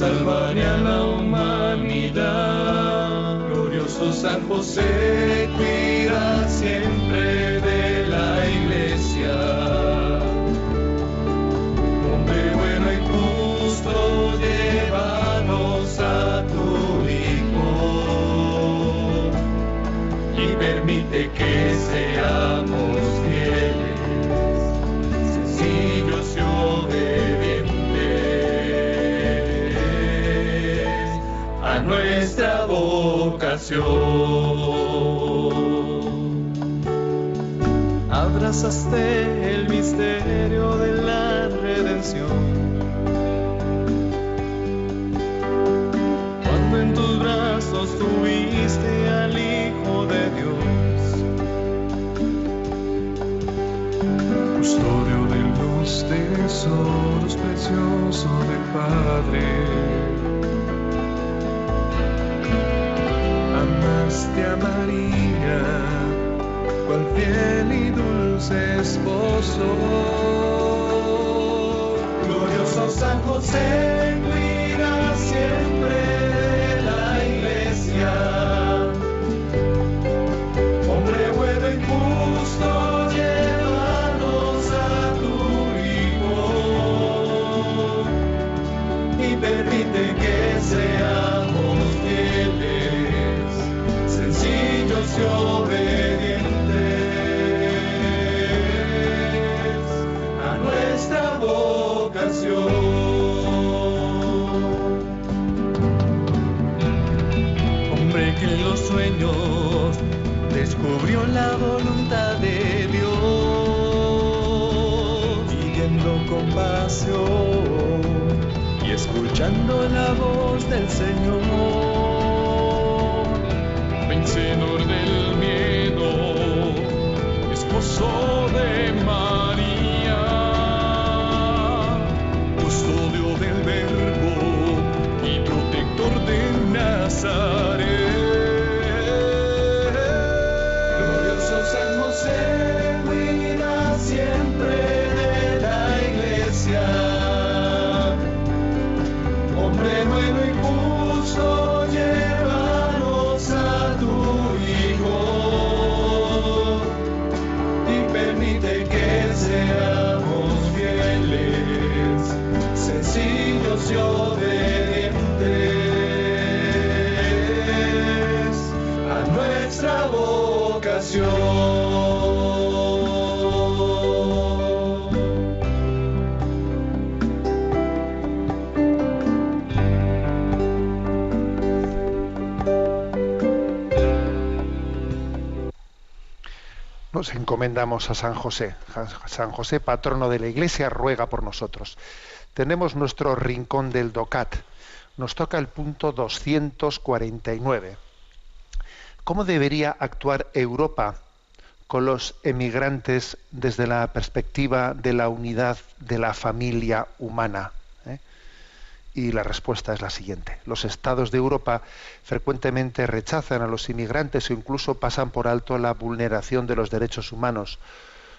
que salvaría a la humanidad. Glorioso San José, cuida siempre de la iglesia. Hombre bueno y justo, llévanos a tu Hijo y permite que seamos Abrazaste el misterio de la redención. Cuando en tus brazos tuviste al Hijo de Dios, custodio de los tesoros preciosos del Padre. A María, cual fiel y dulce esposo. Glorioso San José, cuida siempre del Señor. Nos encomendamos a San José. San José, patrono de la Iglesia, ruega por nosotros. Tenemos nuestro rincón del DOCAT. Nos toca el punto 249. ¿Cómo debería actuar Europa con los emigrantes desde la perspectiva de la unidad de la familia humana? ¿Eh? Y la respuesta es la siguiente. Los estados de Europa frecuentemente rechazan a los inmigrantes o incluso pasan por alto la vulneración de los derechos humanos.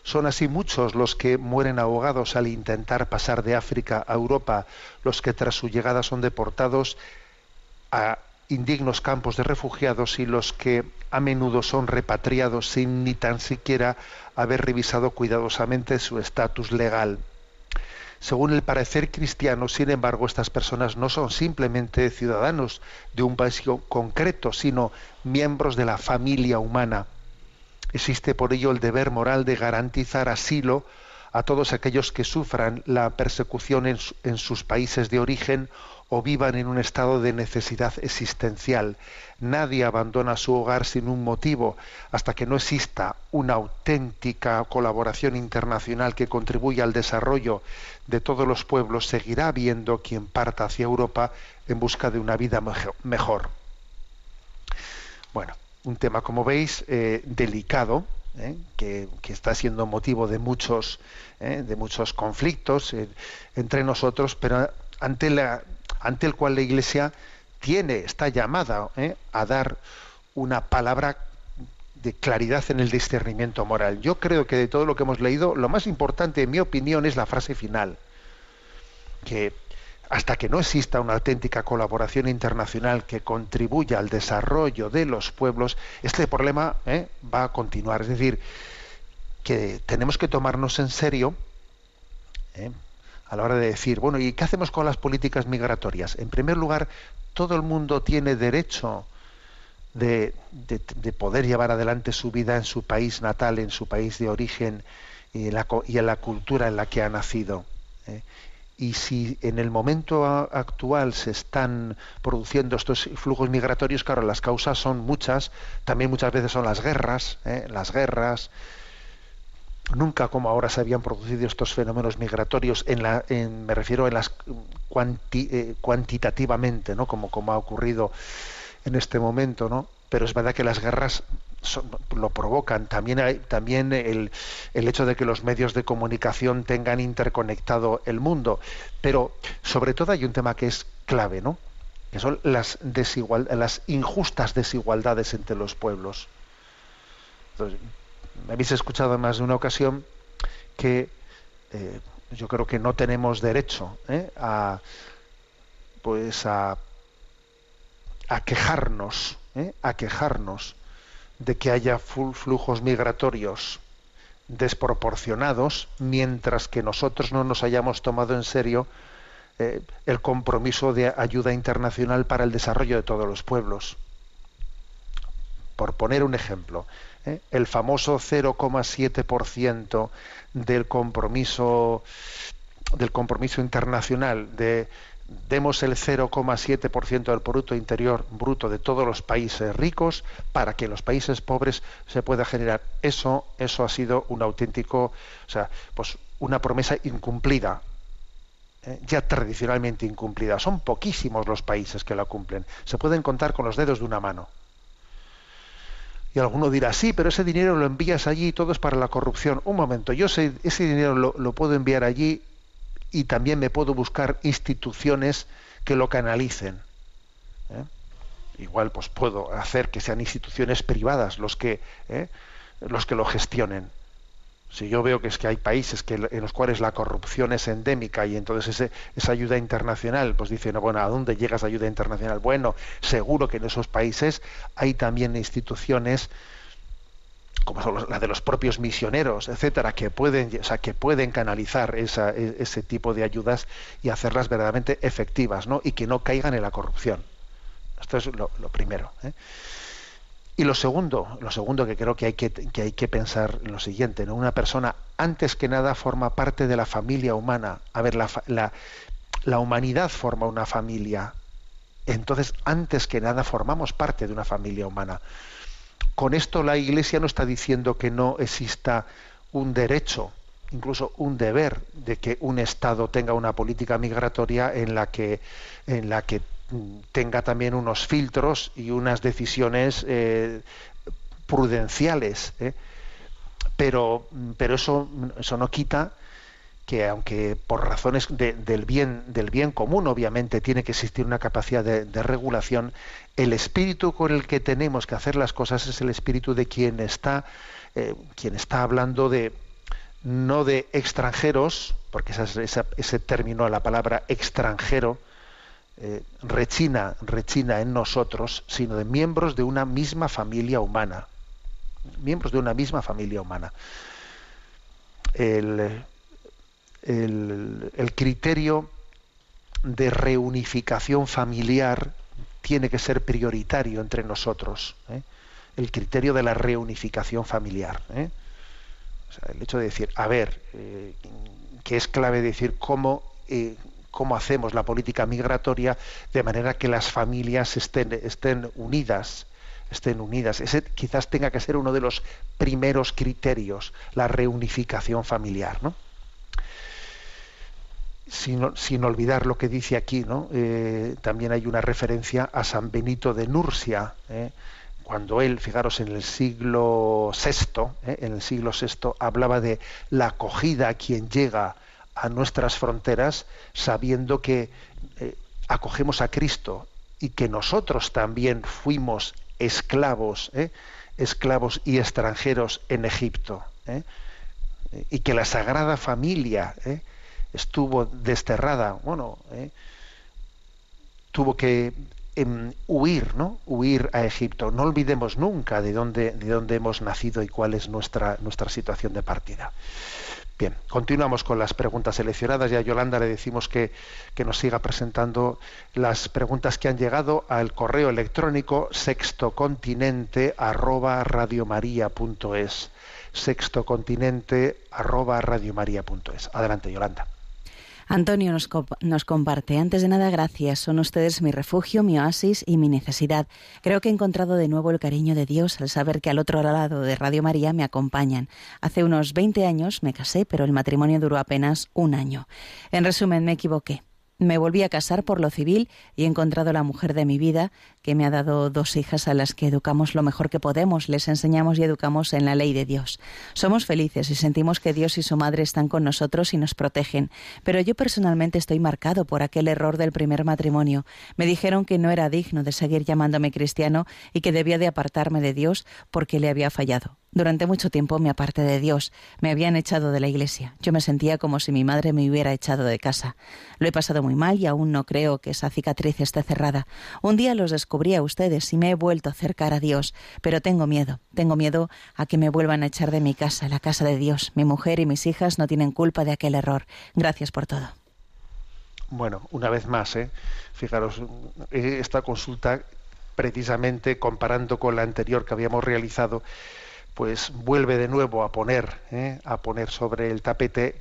Son así muchos los que mueren ahogados al intentar pasar de África a Europa, los que tras su llegada son deportados a indignos campos de refugiados y los que a menudo son repatriados sin ni tan siquiera haber revisado cuidadosamente su estatus legal. Según el parecer cristiano, sin embargo, estas personas no son simplemente ciudadanos de un país concreto, sino miembros de la familia humana. Existe por ello el deber moral de garantizar asilo a todos aquellos que sufran la persecución en, sus países de origen o vivan en un estado de necesidad existencial. Nadie abandona su hogar sin un motivo hasta que no exista una auténtica colaboración internacional que contribuya al desarrollo de todos los pueblos. Seguirá habiendo quien parta hacia Europa en busca de una vida mejor. Bueno, un tema, como veis, eh, delicado, eh, que, que, está siendo motivo de muchos, eh, de muchos conflictos entre nosotros, pero ante la ante el cual la Iglesia tiene, está llamada ¿eh? a dar una palabra de claridad en el discernimiento moral. Yo creo que de todo lo que hemos leído, lo más importante, en mi opinión, es la frase final, que hasta que no exista una auténtica colaboración internacional que contribuya al desarrollo de los pueblos, este problema ¿eh? va a continuar. Es decir, que tenemos que tomarnos en serio ¿eh? A la hora de decir, bueno, ¿y qué hacemos con las políticas migratorias? En primer lugar, todo el mundo tiene derecho de, de, de poder llevar adelante su vida en su país natal, en su país de origen y en la, y en la cultura en la que ha nacido. ¿eh? Y si en el momento actual se están produciendo estos flujos migratorios, claro, las causas son muchas, también muchas veces son las guerras, ¿eh? las guerras, nunca como ahora se habían producido estos fenómenos migratorios en la en, me refiero en las cuanti, eh, cuantitativamente no como como ha ocurrido en este momento no pero es verdad que las guerras son, lo provocan. También hay, también el, el hecho de que los medios de comunicación tengan interconectado el mundo. Pero sobre todo hay un tema que es clave no que son las desigual las injustas desigualdades entre los pueblos. Entonces, me habéis escuchado en más de una ocasión que eh, yo creo que no tenemos derecho ¿eh? a pues a, quejarnos ¿eh? a quejarnos de que haya flujos migratorios desproporcionados mientras que nosotros no nos hayamos tomado en serio el compromiso de ayuda internacional para el desarrollo de todos los pueblos por poner un ejemplo ¿eh? el famoso 0,7% del compromiso del compromiso internacional de demos el 0,7% del producto interior bruto de todos los países ricos para que en los países pobres se pueda generar eso eso ha sido un auténtico o sea pues una promesa incumplida ¿eh? ya tradicionalmente incumplida son poquísimos los países que la cumplen se pueden contar con los dedos de una mano y alguno dirá, sí, pero ese dinero lo envías allí y todo es para la corrupción. Un momento, yo sé, ese dinero lo, puedo enviar allí y también me puedo buscar instituciones que lo canalicen. ¿eh? Igual pues puedo hacer que sean instituciones privadas los que, ¿eh? los que lo gestionen. Si yo veo que es que hay países que, en los cuales la corrupción es endémica y entonces ese, esa ayuda internacional, pues dicen, bueno, ¿a dónde llega esa ayuda internacional? Bueno, seguro que en esos países hay también instituciones como son la de los propios misioneros, etcétera, que pueden, o sea, que pueden canalizar esa, ese tipo de ayudas y hacerlas verdaderamente efectivas, ¿no? Y que no caigan en la corrupción. Esto es lo, lo primero. ¿eh? Y lo segundo, lo segundo que creo que hay que, que hay pensar lo siguiente, ¿no? Una persona, antes que nada, forma parte de la familia humana. A ver, la, la, la humanidad forma una familia. Entonces, antes que nada, formamos parte de una familia humana. Con esto la Iglesia no está diciendo que no exista un derecho, incluso un deber de que un Estado tenga una política migratoria en la que, en la que tenga también unos filtros y unas decisiones eh, prudenciales. ¿eh? Pero, pero eso, eso no quita que aunque por razones de, del, bien, del bien común obviamente tiene que existir una capacidad de, regulación, el espíritu con el que tenemos que hacer las cosas es el espíritu de quien está, eh, quien está hablando de no de extranjeros, porque esa, esa, ese término, la palabra extranjero, eh, rechina, rechina en nosotros, sino de miembros de una misma familia humana. Miembros de una misma familia humana. El, el, el criterio de reunificación familiar tiene que ser prioritario entre nosotros. ¿eh? El criterio de la reunificación familiar. ¿eh? El hecho de decir, a ver, eh, que es clave decir cómo, eh, cómo hacemos la política migratoria de manera que las familias estén, unidas, estén unidas. Ese quizás tenga que ser uno de los primeros criterios, la reunificación familiar, ¿no? Sin, sin olvidar lo que dice aquí, ¿no? Eh, también hay una referencia a San Benito de Nursia, ¿eh? cuando él, fijaros, en el siglo VI, ¿eh? en el siglo VI, hablaba de la acogida a quien llega a nuestras fronteras, sabiendo que eh, acogemos a Cristo y que nosotros también fuimos esclavos, ¿eh? esclavos y extranjeros en Egipto, ¿eh? y que la Sagrada Familia estuvo desterrada, bueno, tuvo que em, huir, ¿no? Huir a Egipto. No olvidemos nunca de dónde, de dónde hemos nacido y cuál es nuestra, nuestra situación de partida. Bien, continuamos con las preguntas seleccionadas y a Yolanda le decimos que, que nos siga presentando las preguntas que han llegado al correo electrónico sextocontinente arroba sextocontinente arroba. Adelante, Yolanda. Antonio nos, nos comparte, antes de nada, gracias. Son ustedes mi refugio, mi oasis y mi necesidad. Creo que he encontrado de nuevo el cariño de Dios al saber que al otro lado de Radio María me acompañan. Hace unos 20 años me casé, pero el matrimonio duró apenas un año. En resumen, me equivoqué. Me volví a casar por lo civil y he encontrado la mujer de mi vida, que me ha dado dos hijas a las que educamos lo mejor que podemos, les enseñamos y educamos en la ley de Dios. Somos felices y sentimos que Dios y su madre están con nosotros y nos protegen, pero yo personalmente estoy marcado por aquel error del primer matrimonio. Me dijeron que no era digno de seguir llamándome cristiano y que debía de apartarme de Dios porque le había fallado. Durante mucho tiempo me aparté de Dios, me habían echado de la iglesia. Yo me sentía como si mi madre me hubiera echado de casa. Lo he pasado muy mal y aún no creo que esa cicatriz esté cerrada. Un día los descubrí a ustedes y me he vuelto a acercar a Dios, pero tengo miedo, tengo miedo a que me vuelvan a echar de mi casa, la casa de Dios. Mi mujer y mis hijas no tienen culpa de aquel error. Gracias por todo. Bueno, una vez más, ¿eh? fijaros, eh, esta consulta precisamente comparando con la anterior que habíamos realizado, pues vuelve de nuevo a poner, ¿eh? a poner sobre el tapete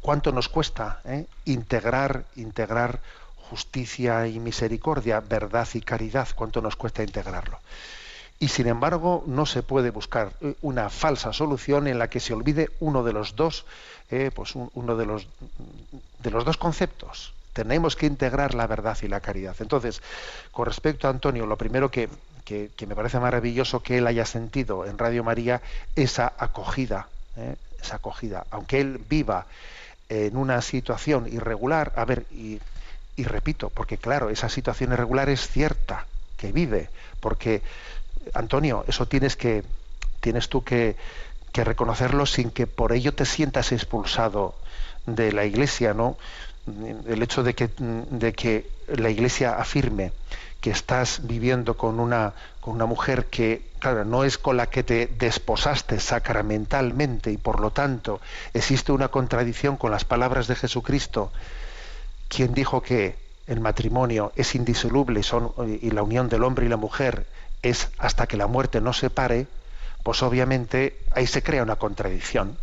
cuánto nos cuesta ¿eh? integrar, integrar justicia y misericordia, verdad y caridad, cuánto nos cuesta integrarlo. Y sin embargo, no se puede buscar eh, una falsa solución en la que se olvide uno de los dos, pues un- uno de los de los dos conceptos. Tenemos que integrar la verdad y la caridad. Entonces, con respecto a Antonio, lo primero que, que- me parece maravilloso que él haya sentido en Radio María esa acogida, ¿eh? esa acogida, aunque él viva en una situación irregular, a ver, y, y repito, porque claro, esa situación irregular es cierta que vive, porque Antonio, eso tienes que tienes tú que, que reconocerlo sin que por ello te sientas expulsado de la iglesia, ¿no? El hecho de que, de que la iglesia afirme que estás viviendo con una, con una mujer que, claro, no es con la que te desposaste sacramentalmente y por lo tanto existe una contradicción con las palabras de Jesucristo, quien dijo que el matrimonio es indisoluble son- y la unión del hombre y la mujer es hasta que la muerte no separe, pues obviamente ahí se crea una contradicción.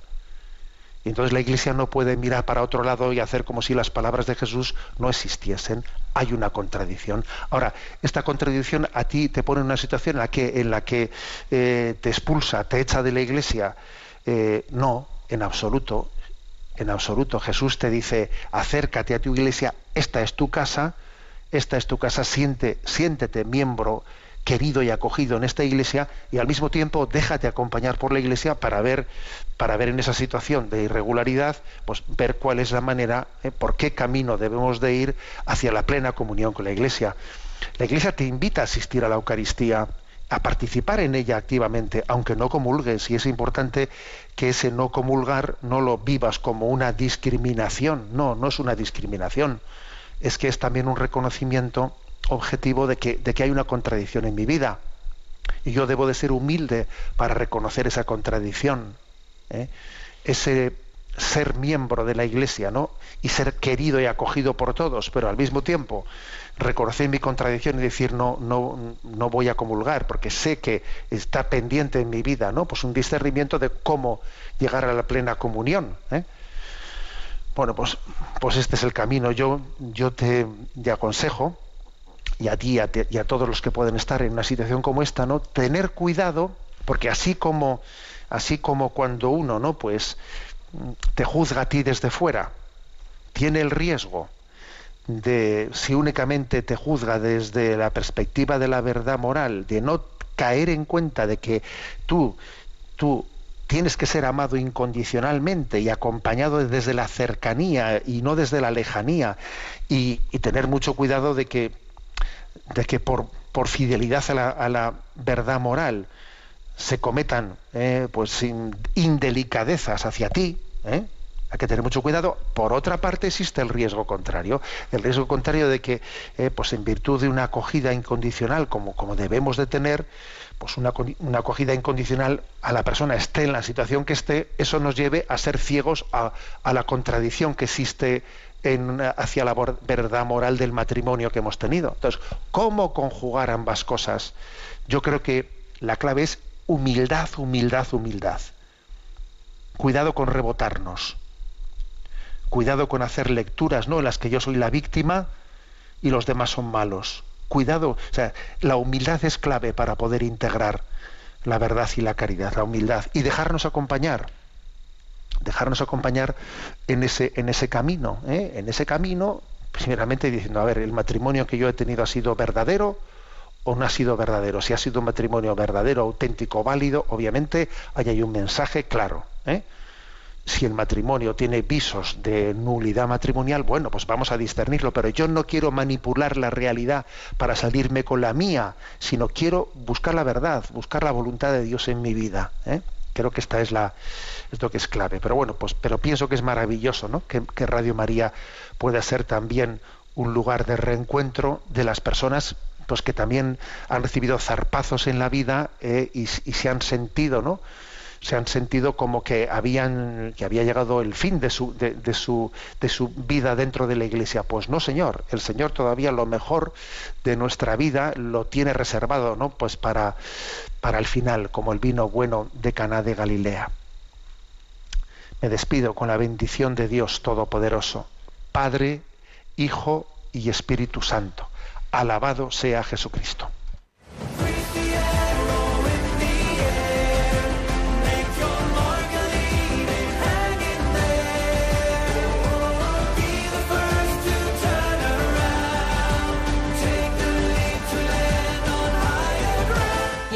Y entonces la Iglesia no puede mirar para otro lado y hacer como si las palabras de Jesús no existiesen. Hay una contradicción. Ahora, esta contradicción a ti te pone en una situación en la que, en la que eh, te expulsa, te echa de la Iglesia. Eh, no, en absoluto. En absoluto. Jesús te dice, acércate a tu iglesia, esta es tu casa, esta es tu casa, siente, siéntete miembro querido y acogido en esta iglesia y al mismo tiempo déjate acompañar por la iglesia para ver para ver en esa situación de irregularidad pues ver cuál es la manera eh, por qué camino debemos de ir hacia la plena comunión con la iglesia. La iglesia te invita a asistir a la eucaristía a participar en ella activamente aunque no comulgues y es importante que ese no comulgar no lo vivas como una discriminación. No no es una discriminación. Es que es también un reconocimiento objetivo de que, de que hay una contradicción en mi vida. Y yo debo de ser humilde para reconocer esa contradicción. ¿eh? Ese ser miembro de la Iglesia, ¿no? Y ser querido y acogido por todos, pero al mismo tiempo reconocer mi contradicción y decir no, no, no voy a comulgar, porque sé que está pendiente en mi vida, ¿no? Pues un discernimiento de cómo llegar a la plena comunión. ¿eh? Bueno, pues, pues este es el camino. Yo, yo te, te aconsejo, y a ti y a, todos los que pueden estar en una situación como esta, ¿no? Tener cuidado, porque así como, así como cuando uno, ¿no? Pues te juzga a ti desde fuera, tiene el riesgo de, si únicamente te juzga desde la perspectiva de la verdad moral, de no caer en cuenta de que tú, tú tienes que ser amado incondicionalmente y acompañado desde la cercanía y no desde la lejanía, y tener mucho cuidado de que, de que por, por fidelidad a la, a la verdad moral se cometan eh, pues sin- indelicadezas hacia ti, ¿eh? hay que tener mucho cuidado. Por otra parte, existe el riesgo contrario, el riesgo contrario de que, eh, pues en virtud de una acogida incondicional, como, como debemos de tener, pues una, una acogida incondicional a la persona esté en la situación que esté, eso nos lleve a ser ciegos a la contradicción que existe hacia la verdad moral del matrimonio que hemos tenido. Entonces, ¿cómo conjugar ambas cosas? Yo creo que la clave es humildad, humildad, humildad. Cuidado con rebotarnos. Cuidado con hacer lecturas, ¿no? En las que yo soy la víctima y los demás son malos. Cuidado, o sea, la humildad es clave para poder integrar la verdad y la caridad, la humildad y dejarnos acompañar, dejarnos acompañar en ese en ese camino, ¿eh? en ese camino, primeramente diciendo, a ver, el matrimonio que yo he tenido ha sido verdadero o no ha sido verdadero. Si ha sido un matrimonio verdadero, auténtico, válido, obviamente ahí hay un mensaje claro. ¿eh? si el matrimonio tiene visos de nulidad matrimonial, bueno, pues vamos a discernirlo, pero yo no quiero manipular la realidad para salirme con la mía, sino quiero buscar la verdad, buscar la voluntad de Dios en mi vida. ¿eh? Creo que esta es la es lo que es clave. Pero bueno, pues pero pienso que es maravilloso, ¿no? Que, Radio María pueda ser también un lugar de reencuentro de las personas pues que también han recibido zarpazos en la vida eh, y, y se han sentido, ¿no? Se han sentido como que habían que había llegado el fin de su de, su de su vida dentro de la iglesia. Pues no señor el señor todavía lo mejor de nuestra vida lo tiene reservado no pues para para el final como el vino bueno de Caná de Galilea. Me despido con la bendición de Dios todopoderoso Padre Hijo y Espíritu Santo. Alabado sea Jesucristo